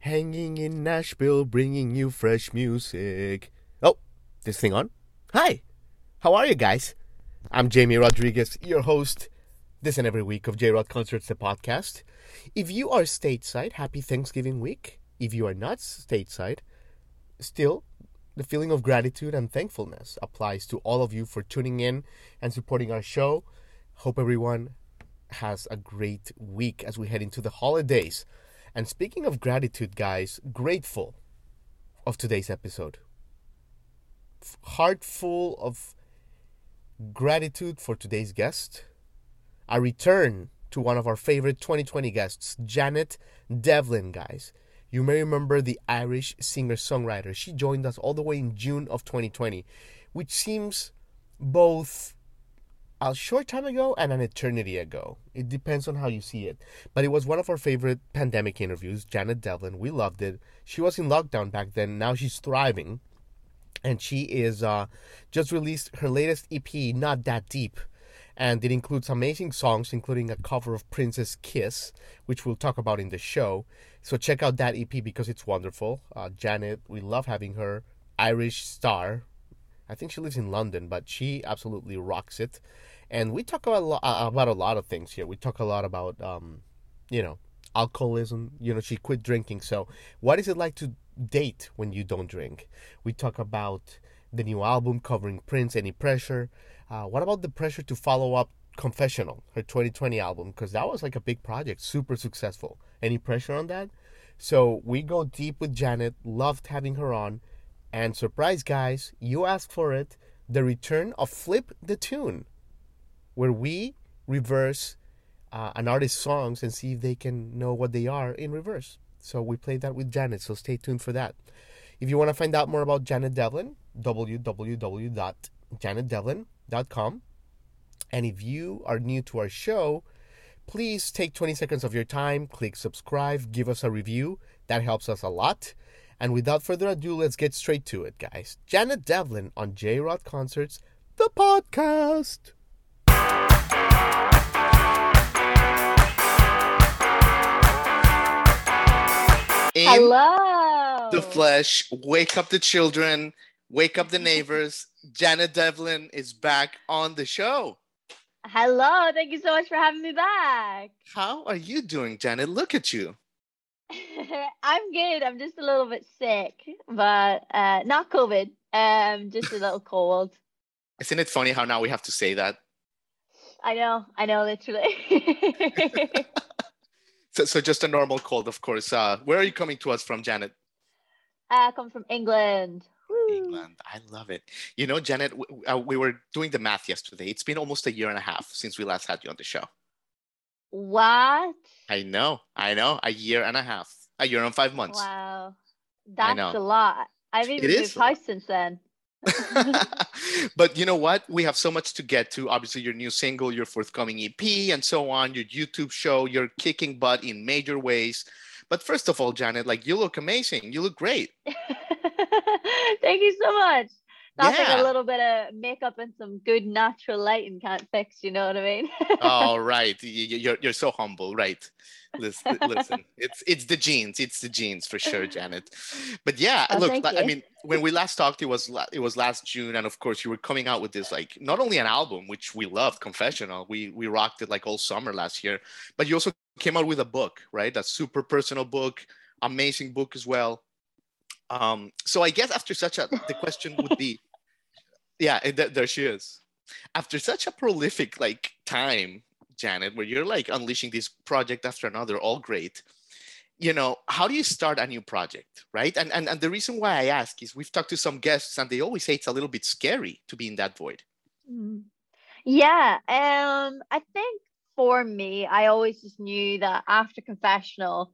hanging in Nashville, bringing you fresh music. Oh, this thing on? Hi, how are you guys? I'm Jamie Rodriguez, your host this and every week of J Rod Concerts, the podcast. If you are stateside, happy Thanksgiving week. If you are not stateside, still, the feeling of gratitude and thankfulness applies to all of you for tuning in and supporting our show. Hope everyone has a great week as we head into the holidays. And speaking of gratitude, guys, grateful of today's episode. Heart full of gratitude for today's guest. A return to one of our favorite 2020 guests, Janet Devlin, guys. You may remember the Irish singer songwriter. She joined us all the way in June of 2020, which seems both a short time ago and an eternity ago. It depends on how you see it. But it was one of our favorite pandemic interviews, Janet Devlin. We loved it. She was in lockdown back then. Now she's thriving. And she is uh, just released her latest EP, Not That Deep. And it includes amazing songs, including a cover of Prince's Kiss, which we'll talk about in the show. So check out that EP because it's wonderful. Uh, Janet, we love having her. Irish star. I think she lives in London, but she absolutely rocks it and we talk about a lot, about a lot of things here. We talk a lot about, um, you know, alcoholism. You know, she quit drinking. So, what is it like to date when you don't drink? We talk about the new album covering Prince. Any pressure? Uh, what about the pressure to follow up Confessional, her 2020 album? Because that was like a big project, super successful. Any pressure on that? So we go deep with Janet. Loved having her on. And surprise, guys, you asked for it. The return of Flip the Tune where we reverse uh, an artist's songs and see if they can know what they are in reverse. So we played that with Janet, so stay tuned for that. If you want to find out more about Janet Devlin, www.janetdevlin.com. And if you are new to our show, please take 20 seconds of your time, click subscribe, give us a review. That helps us a lot. And without further ado, let's get straight to it, guys. Janet Devlin on J Rod Concerts, the podcast. Hello. The flesh. Wake up the children. Wake up the neighbors. Janet Devlin is back on the show. Hello. Thank you so much for having me back. How are you doing, Janet? Look at you. I'm good. I'm just a little bit sick, but uh, not COVID. Um, just a little cold. Isn't it funny how now we have to say that? I know. I know, literally. So, so just a normal cold, of course. Uh, where are you coming to us from, Janet? I come from England. Woo. England. I love it. You know, Janet, w- uh, we were doing the math yesterday. It's been almost a year and a half since we last had you on the show. What? I know. I know. A year and a half. A year and five months. Wow. That's a lot. I've even moved house since then. but you know what? We have so much to get to. Obviously, your new single, your forthcoming EP, and so on, your YouTube show, you're kicking butt in major ways. But first of all, Janet, like you look amazing. You look great. Thank you so much. Nothing Yeah. a little bit of makeup and some good natural lighting can't fix. You know what I mean? All right. You're, you're so humble, right? Listen, listen, it's it's the genes, it's the genes for sure, Janet. But yeah, Oh, look, I mean, when we last talked, it was it was last June, and of course, you were coming out with this like not only an album, which we loved, Confessional, we we rocked it like all summer last year, but you also came out with a book, right? A super personal book, amazing book as well. Um, so I guess after such a, the question would be, yeah, th- there she is. After such a prolific like time, Janet, where you're like unleashing this project after another, all great. You know, how do you start a new project, right? And and and the reason why I ask is we've talked to some guests and they always say it's a little bit scary to be in that void. Mm. Yeah, um, I think for me, I always just knew that after confessional,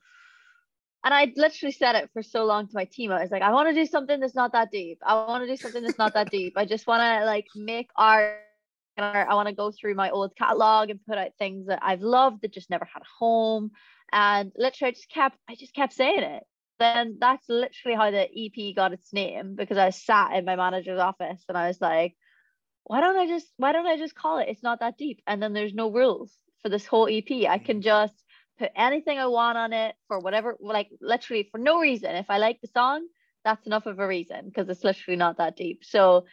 and I literally said it for so long to my team. I was like, I want to do something that's not that deep. I want to do something that's not that deep. I just want to like make art. I want to go through my old catalog and put out things that I've loved that just never had a home. And literally, I just kept, I just kept saying it. Then that's literally how the EP got its name because I sat in my manager's office and I was like, why don't I just, why don't I just call it? It's not that deep. And then there's no rules for this whole EP. I can mm. just put anything I want on it for whatever, like literally for no reason. If I like the song, that's enough of a reason because it's literally not that deep. So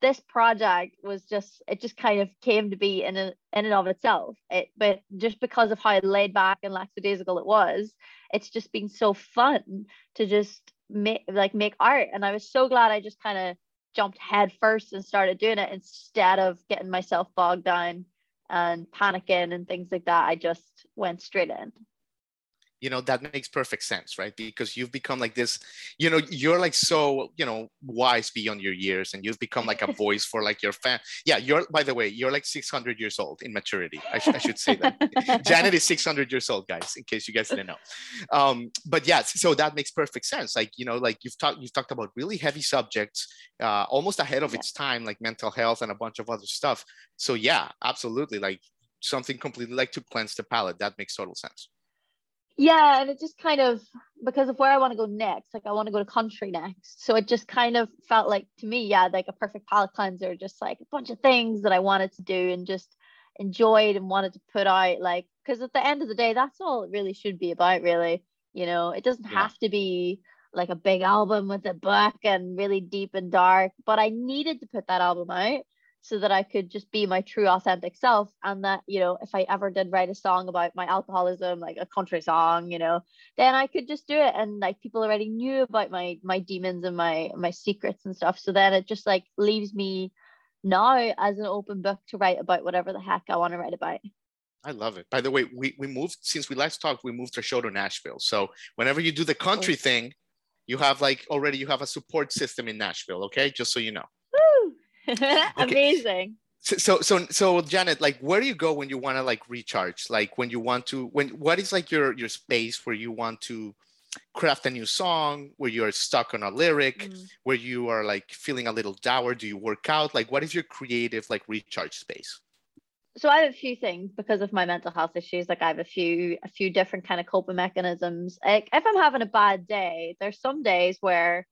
this project was just it just kind of came to be in a, in and of itself. It but just because of how laid back and lackadaisical it was, it's just been so fun to just make like make art. And I was so glad I just kind of jumped head first and started doing it instead of getting myself bogged down and panicking and things like that. I just went straight in you know that makes perfect sense right? Because you've become like this you know you're like so you know wise beyond your years and you've become like a voice for like your fan yeah you're by the way you're like 600 years old in maturity i, sh- I should say that. Janet is 600 years old guys in case you guys didn't know. Um but yeah so that makes perfect sense like you know like you've talked you've talked about really heavy subjects uh almost ahead of its time like mental health and a bunch of other stuff. So yeah absolutely like something completely like to cleanse the palate that makes total sense yeah and it just kind of because of where i want to go next like i want to go to country next. So it just kind of felt like to me yeah like a perfect palate cleanser just like a bunch of things that i wanted to do and just enjoyed and wanted to put out like because at the end of the day that's all it really should be about really. You know it doesn't yeah. have to be like a big album with a book and really deep and dark but i needed to put that album out so that I could just be my true authentic self. And that, you know, if I ever did write a song about my alcoholism, like a country song, you know, then I could just do it. And like people already knew about my my demons and my my secrets and stuff. So then it just like leaves me now as an open book to write about whatever the heck I want to write about. I love it. By the way, we, we moved since we last talked, we moved our show to Nashville. So whenever you do the country oh. thing, you have like already you have a support system in Nashville, okay? Just so you know. Amazing. So, so, so, Janet, like, where do you go when you want to like recharge? Like, when you want to, when what is like your your space where you want to craft a new song, where you are stuck on a lyric, mm. where you are like feeling a little dour? Do you work out? Like, what is your creative like recharge space? So I have a few things because of my mental health issues. Like I have a few a few different kind of coping mechanisms. Like if I'm having a bad day, there's some days where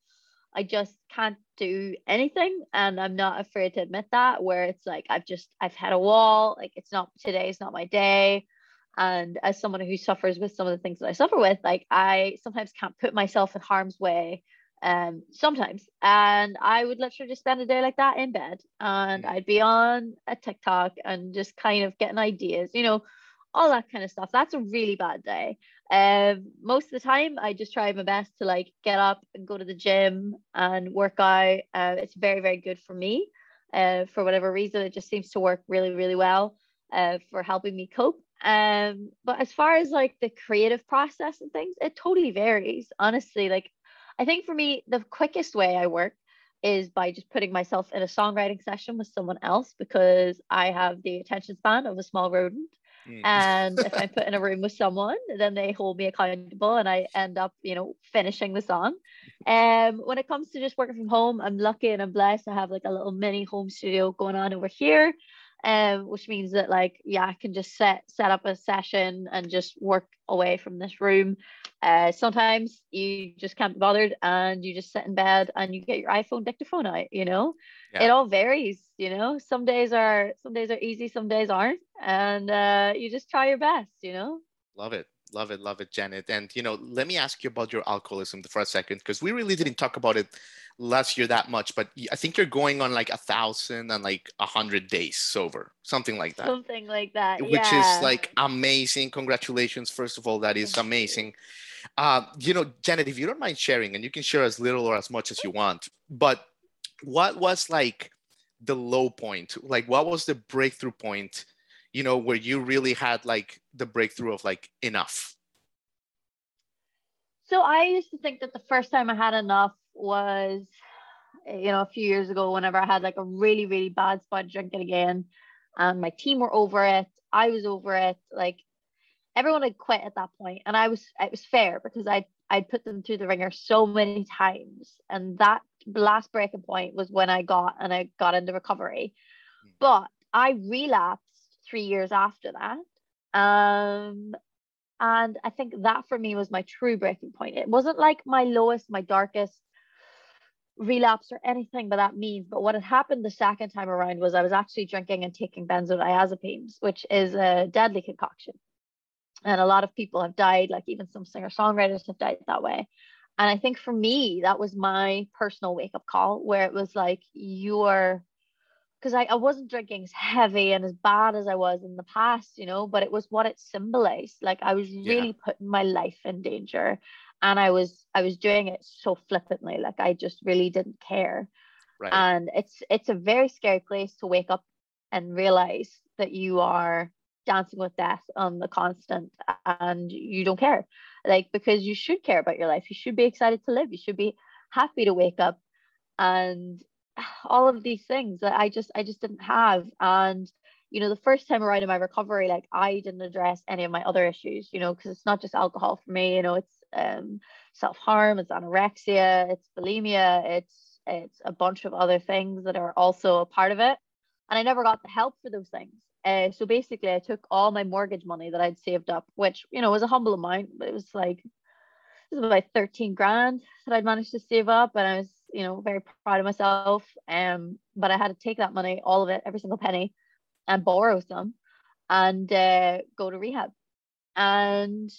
I just can't do anything and I'm not afraid to admit that where it's like I've just I've had a wall like it's not today is not my day. And as someone who suffers with some of the things that I suffer with like I sometimes can't put myself in harm's way um sometimes. And I would literally just spend a day like that in bed and I'd be on a TikTok and just kind of getting ideas you know all that kind of stuff. That's a really bad day um, most of the time, I just try my best to like get up and go to the gym and work out. Uh, it's very, very good for me. Uh, for whatever reason, it just seems to work really, really well uh, for helping me cope. Um, but as far as like the creative process and things, it totally varies. Honestly, like I think for me, the quickest way I work is by just putting myself in a songwriting session with someone else because I have the attention span of a small rodent. Mm. And if I'm put in a room with someone, then they hold me accountable and I end up, you know, finishing the song. Um, when it comes to just working from home, I'm lucky and I'm blessed to have like a little mini home studio going on over here. Um, which means that like yeah, I can just set set up a session and just work away from this room. Uh, sometimes you just can't be bothered and you just sit in bed and you get your iPhone dictaphone out, you know? Yeah. it all varies you know? Some days are some days are easy some days aren't. And uh, you just try your best you know? Love it. Love it. Love it janet. And you know let me ask you about your alcoholism for a second because we really didn't talk about it last year that much but i think you're going on like a thousand and like a hundred days sober something like that something like that which yeah. is like amazing congratulations first of all that is amazing uh, you know janet if you don't mind sharing and you can share as little or as much as you want but what was like the low point? Like, what was the breakthrough point, you know, where you really had like the breakthrough of like enough? So I used to think that the first time I had enough was, you know, a few years ago, whenever I had like a really, really bad spot drinking again. And my team were over it. I was over it. Like everyone had quit at that point, and I was. It was fair because I I'd put them through the ringer so many times. And that last breaking point was when I got and I got into recovery. Hmm. But I relapsed three years after that. Um, and I think that for me was my true breaking point. It wasn't like my lowest, my darkest relapse or anything by that means. But what had happened the second time around was I was actually drinking and taking benzodiazepines, which is a deadly concoction. And a lot of people have died, like even some singer songwriters have died that way. And I think for me, that was my personal wake up call where it was like, you're, because I, I wasn't drinking as heavy and as bad as I was in the past, you know, but it was what it symbolized. Like I was really yeah. putting my life in danger and I was, I was doing it so flippantly. Like I just really didn't care. Right. And it's, it's a very scary place to wake up and realize that you are dancing with death on the constant and you don't care like because you should care about your life you should be excited to live you should be happy to wake up and all of these things that i just i just didn't have and you know the first time around in my recovery like i didn't address any of my other issues you know because it's not just alcohol for me you know it's um self-harm it's anorexia it's bulimia it's it's a bunch of other things that are also a part of it and i never got the help for those things uh, so basically, I took all my mortgage money that I'd saved up, which you know was a humble amount, but it was like it was about 13 grand that I'd managed to save up, and I was you know very proud of myself. Um, but I had to take that money, all of it, every single penny, and borrow some, and uh, go to rehab. And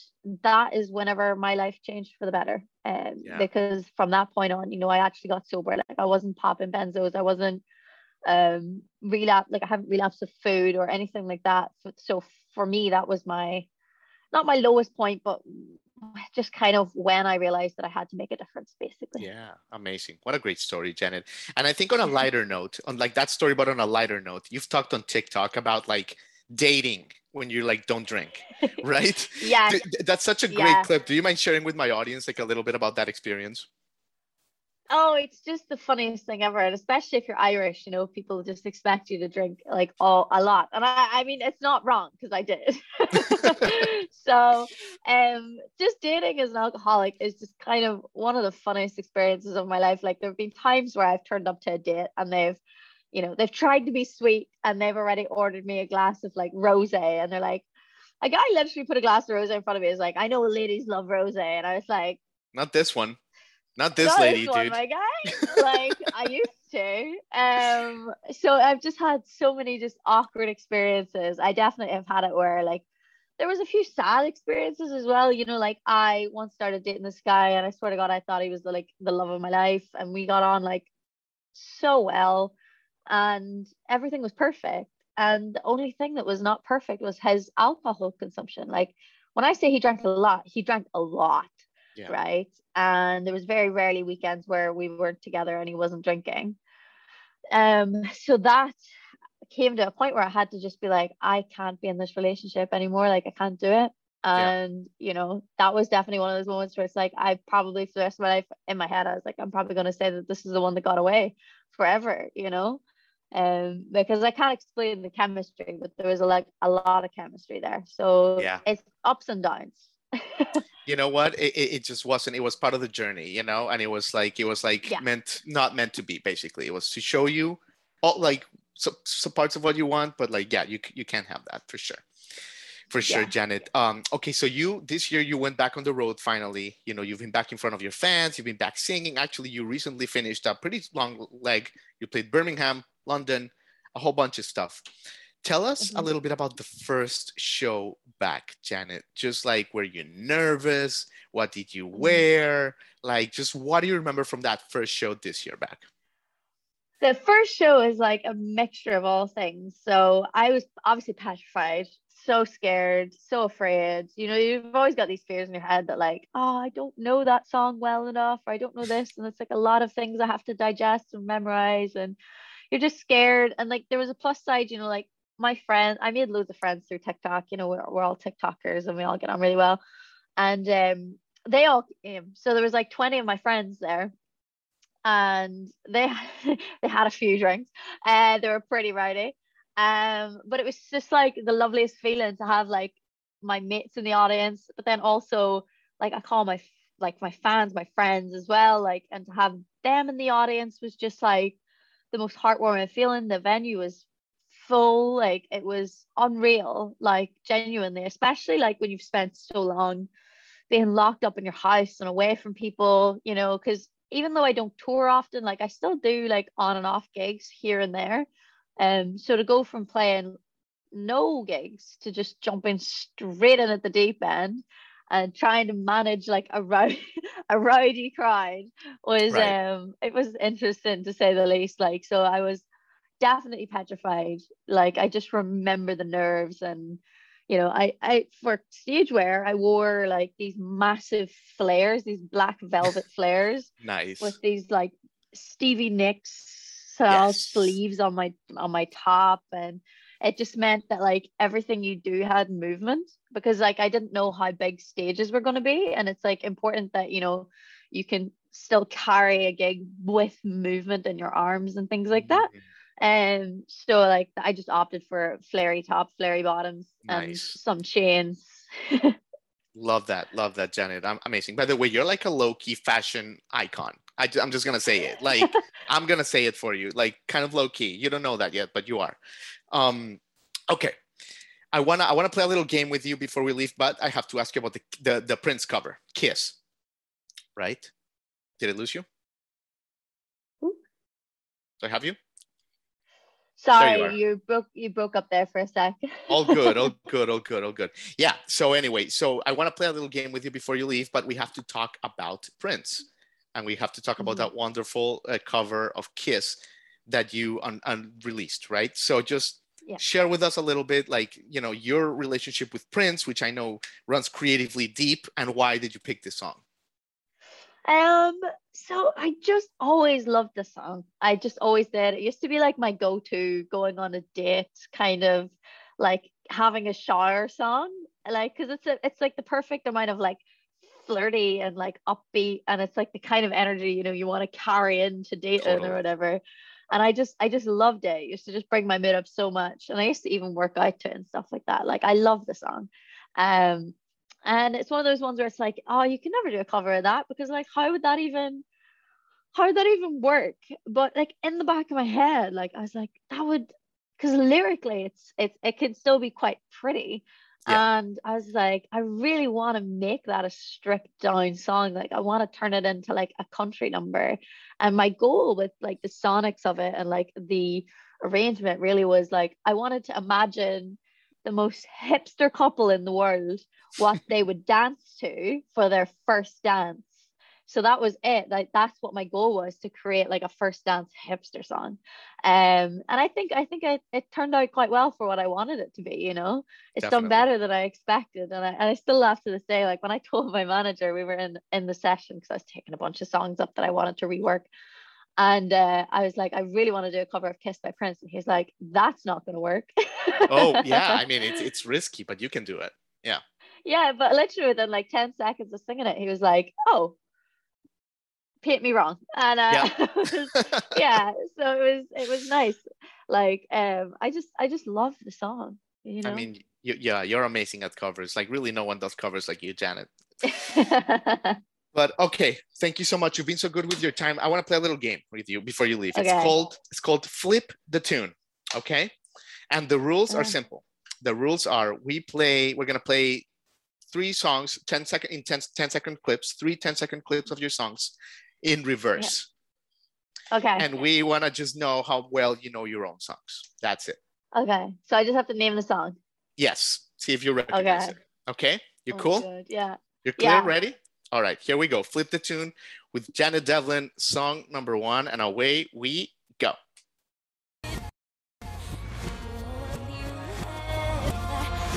that is whenever my life changed for the better. Um, yeah. because from that point on, you know, I actually got sober. Like I wasn't popping benzos, I wasn't um relapse like I haven't relapsed of food or anything like that. So for me, that was my not my lowest point, but just kind of when I realized that I had to make a difference, basically. Yeah, amazing. What a great story, Janet. And I think on a lighter note, on like that story, but on a lighter note, you've talked on TikTok about like dating when you're like don't drink right yeah that's such a great yeah. clip do you mind sharing with my audience like a little bit about that experience Oh, it's just the funniest thing ever. And especially if you're Irish, you know, people just expect you to drink like all a lot. And I, I mean, it's not wrong because I did. so um just dating as an alcoholic is just kind of one of the funniest experiences of my life. Like there have been times where I've turned up to a date and they've, you know, they've tried to be sweet and they've already ordered me a glass of like rose and they're like, a guy literally put a glass of rose in front of me. Is like, I know ladies love rose, and I was like, not this one. Not this Not lady, this one, dude. My guy. Like I used to. Um, so I've just had so many just awkward experiences. I definitely have had it where like there was a few sad experiences as well. You know, like I once started dating this guy, and I swear to God, I thought he was the like the love of my life, and we got on like so well, and everything was perfect. And the only thing that was not perfect was his alcohol consumption. Like when I say he drank a lot, he drank a lot yeah. right? And there was very rarely weekends where we weren't together and he wasn't drinking. Um, so that came to a point where I had to just be like, I can't be in this relationship anymore. Like I can't do it. And yeah. you know, that was definitely one of those moments where it's like I probably for the rest of my life in my head, I was like, I'm probably gonna say that this is the one that got away forever, you know. Um, because I can't explain the chemistry, but there was a, like a lot of chemistry there. So yeah. it's ups and downs. you know what it, it just wasn't it was part of the journey you know and it was like it was like yeah. meant not meant to be basically it was to show you all like some, some parts of what you want but like yeah you you can't have that for sure for sure yeah. janet um okay so you this year you went back on the road finally you know you've been back in front of your fans you've been back singing actually you recently finished a pretty long leg you played birmingham london a whole bunch of stuff Tell us mm-hmm. a little bit about the first show back, Janet. Just like, were you nervous? What did you mm-hmm. wear? Like, just what do you remember from that first show this year back? The first show is like a mixture of all things. So I was obviously petrified, so scared, so afraid. You know, you've always got these fears in your head that, like, oh, I don't know that song well enough, or I don't know this. And it's like a lot of things I have to digest and memorize. And you're just scared. And like, there was a plus side, you know, like my friend, I made loads of friends through TikTok. You know, we're, we're all TikTokers and we all get on really well. And um, they all came. So there was like 20 of my friends there. And they they had a few drinks. And uh, they were pretty rowdy. Um, but it was just like the loveliest feeling to have like my mates in the audience, but then also like I call my like my fans, my friends as well, like and to have them in the audience was just like the most heartwarming feeling. The venue was full, like it was unreal, like genuinely, especially like when you've spent so long being locked up in your house and away from people, you know, because even though I don't tour often, like I still do like on and off gigs here and there. Um, so to go from playing no gigs to just jumping straight in at the deep end and trying to manage like a rowdy, a rowdy crowd was right. um it was interesting to say the least. Like so I was definitely petrified. Like I just remember the nerves and you know, I I for stage wear I wore like these massive flares, these black velvet flares. nice. With these like Stevie Nicks style yes. sleeves on my on my top and it just meant that like everything you do had movement because like I didn't know how big stages were going to be and it's like important that you know you can still carry a gig with movement in your arms and things like that. Mm-hmm. And so like I just opted for flary top, flary bottoms, nice. and some chains. love that, love that, Janet. I'm amazing. By the way, you're like a low key fashion icon. I, am just gonna say it. Like I'm gonna say it for you. Like kind of low key. You don't know that yet, but you are. Um, okay. I wanna I wanna play a little game with you before we leave, but I have to ask you about the the, the Prince cover, Kiss. Right? Did it lose you? Ooh. So have you? Sorry, you, you, broke you broke up there for a sec. all good, all good, all good, all good. Yeah. So anyway, so I want to play a little game with you before you leave, but we have to talk about Prince, and we have to talk mm-hmm. about that wonderful uh, cover of Kiss that you un- un- released, right? So just yeah. share with us a little bit, like you know, your relationship with Prince, which I know runs creatively deep, and why did you pick this song? Um, so I just always loved the song. I just always did. It used to be like my go-to going on a date, kind of like having a shower song. Like, cause it's a, it's like the perfect amount of like flirty and like upbeat, and it's like the kind of energy you know you want to carry into dating totally. or whatever. And I just I just loved it. it. Used to just bring my mood up so much, and I used to even work out to it and stuff like that. Like I love the song. Um, and it's one of those ones where it's like, oh, you can never do a cover of that because like how would that even how would that even work? But like in the back of my head, like I was like, that would because lyrically it's it's it can still be quite pretty. Yeah. And I was like, I really want to make that a stripped down song. Like I want to turn it into like a country number. And my goal with like the sonics of it and like the arrangement really was like I wanted to imagine the most hipster couple in the world what they would dance to for their first dance. So that was it. Like that's what my goal was to create like a first dance hipster song. Um, and I think I think it, it turned out quite well for what I wanted it to be, you know. It's Definitely. done better than I expected. And I, and I still laugh to this day. Like when I told my manager we were in in the session because I was taking a bunch of songs up that I wanted to rework. And uh, I was like, I really want to do a cover of Kiss by Prince. And he's like, that's not going to work. oh, yeah. I mean, it's, it's risky, but you can do it. Yeah. Yeah. But literally within like 10 seconds of singing it, he was like, oh, paint me wrong. And uh, yeah. yeah. So it was, it was nice. Like, um, I just, I just love the song. You know? I mean, you, yeah, you're amazing at covers. Like, really, no one does covers like you, Janet. But okay, thank you so much. You've been so good with your time. I want to play a little game with you before you leave. Okay. It's called it's called Flip the Tune. Okay, and the rules are simple. The rules are we play. We're gonna play three songs, 10 second in 10, 10 second clips, three 10 second clips of your songs in reverse. Yeah. Okay. And we want to just know how well you know your own songs. That's it. Okay. So I just have to name the song. Yes. See if you recognize okay. it. Okay. You oh, cool? Good. Yeah. You're clear? Yeah. Ready? All right, here we go. Flip the tune with Janet Devlin, song number one, and away we go.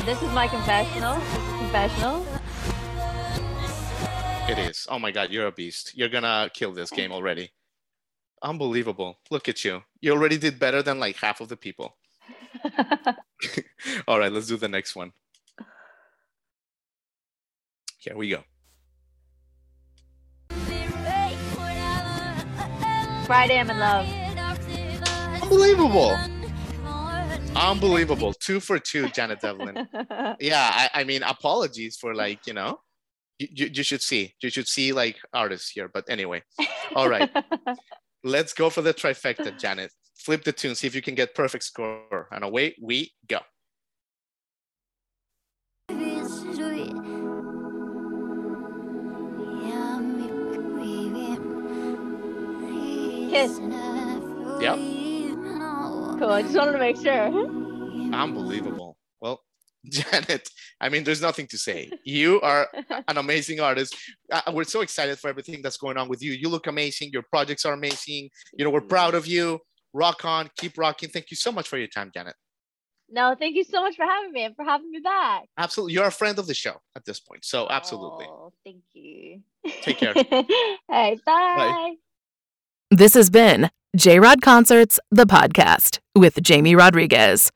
This is my confessional. Is confessional. It is. Oh my God, you're a beast. You're gonna kill this game already. Unbelievable. Look at you. You already did better than like half of the people. All right, let's do the next one. Here we go. Friday I'm in love. Unbelievable. Unbelievable. Two for two, Janet Devlin. yeah, I, I mean, apologies for like, you know, you, you, you should see. You should see like artists here. But anyway, all right. Let's go for the trifecta, Janet. Flip the tune, see if you can get perfect score. And away we go. Kiss. Yep. Cool. I just wanted to make sure. Unbelievable. Well, Janet, I mean, there's nothing to say. You are an amazing artist. Uh, we're so excited for everything that's going on with you. You look amazing. Your projects are amazing. You know, we're proud of you. Rock on, keep rocking. Thank you so much for your time, Janet. No, thank you so much for having me and for having me back. Absolutely. You're a friend of the show at this point. So, absolutely. Oh, thank you. Take care. hey, bye. bye. This has been J Rod Concerts, the podcast with Jamie Rodriguez.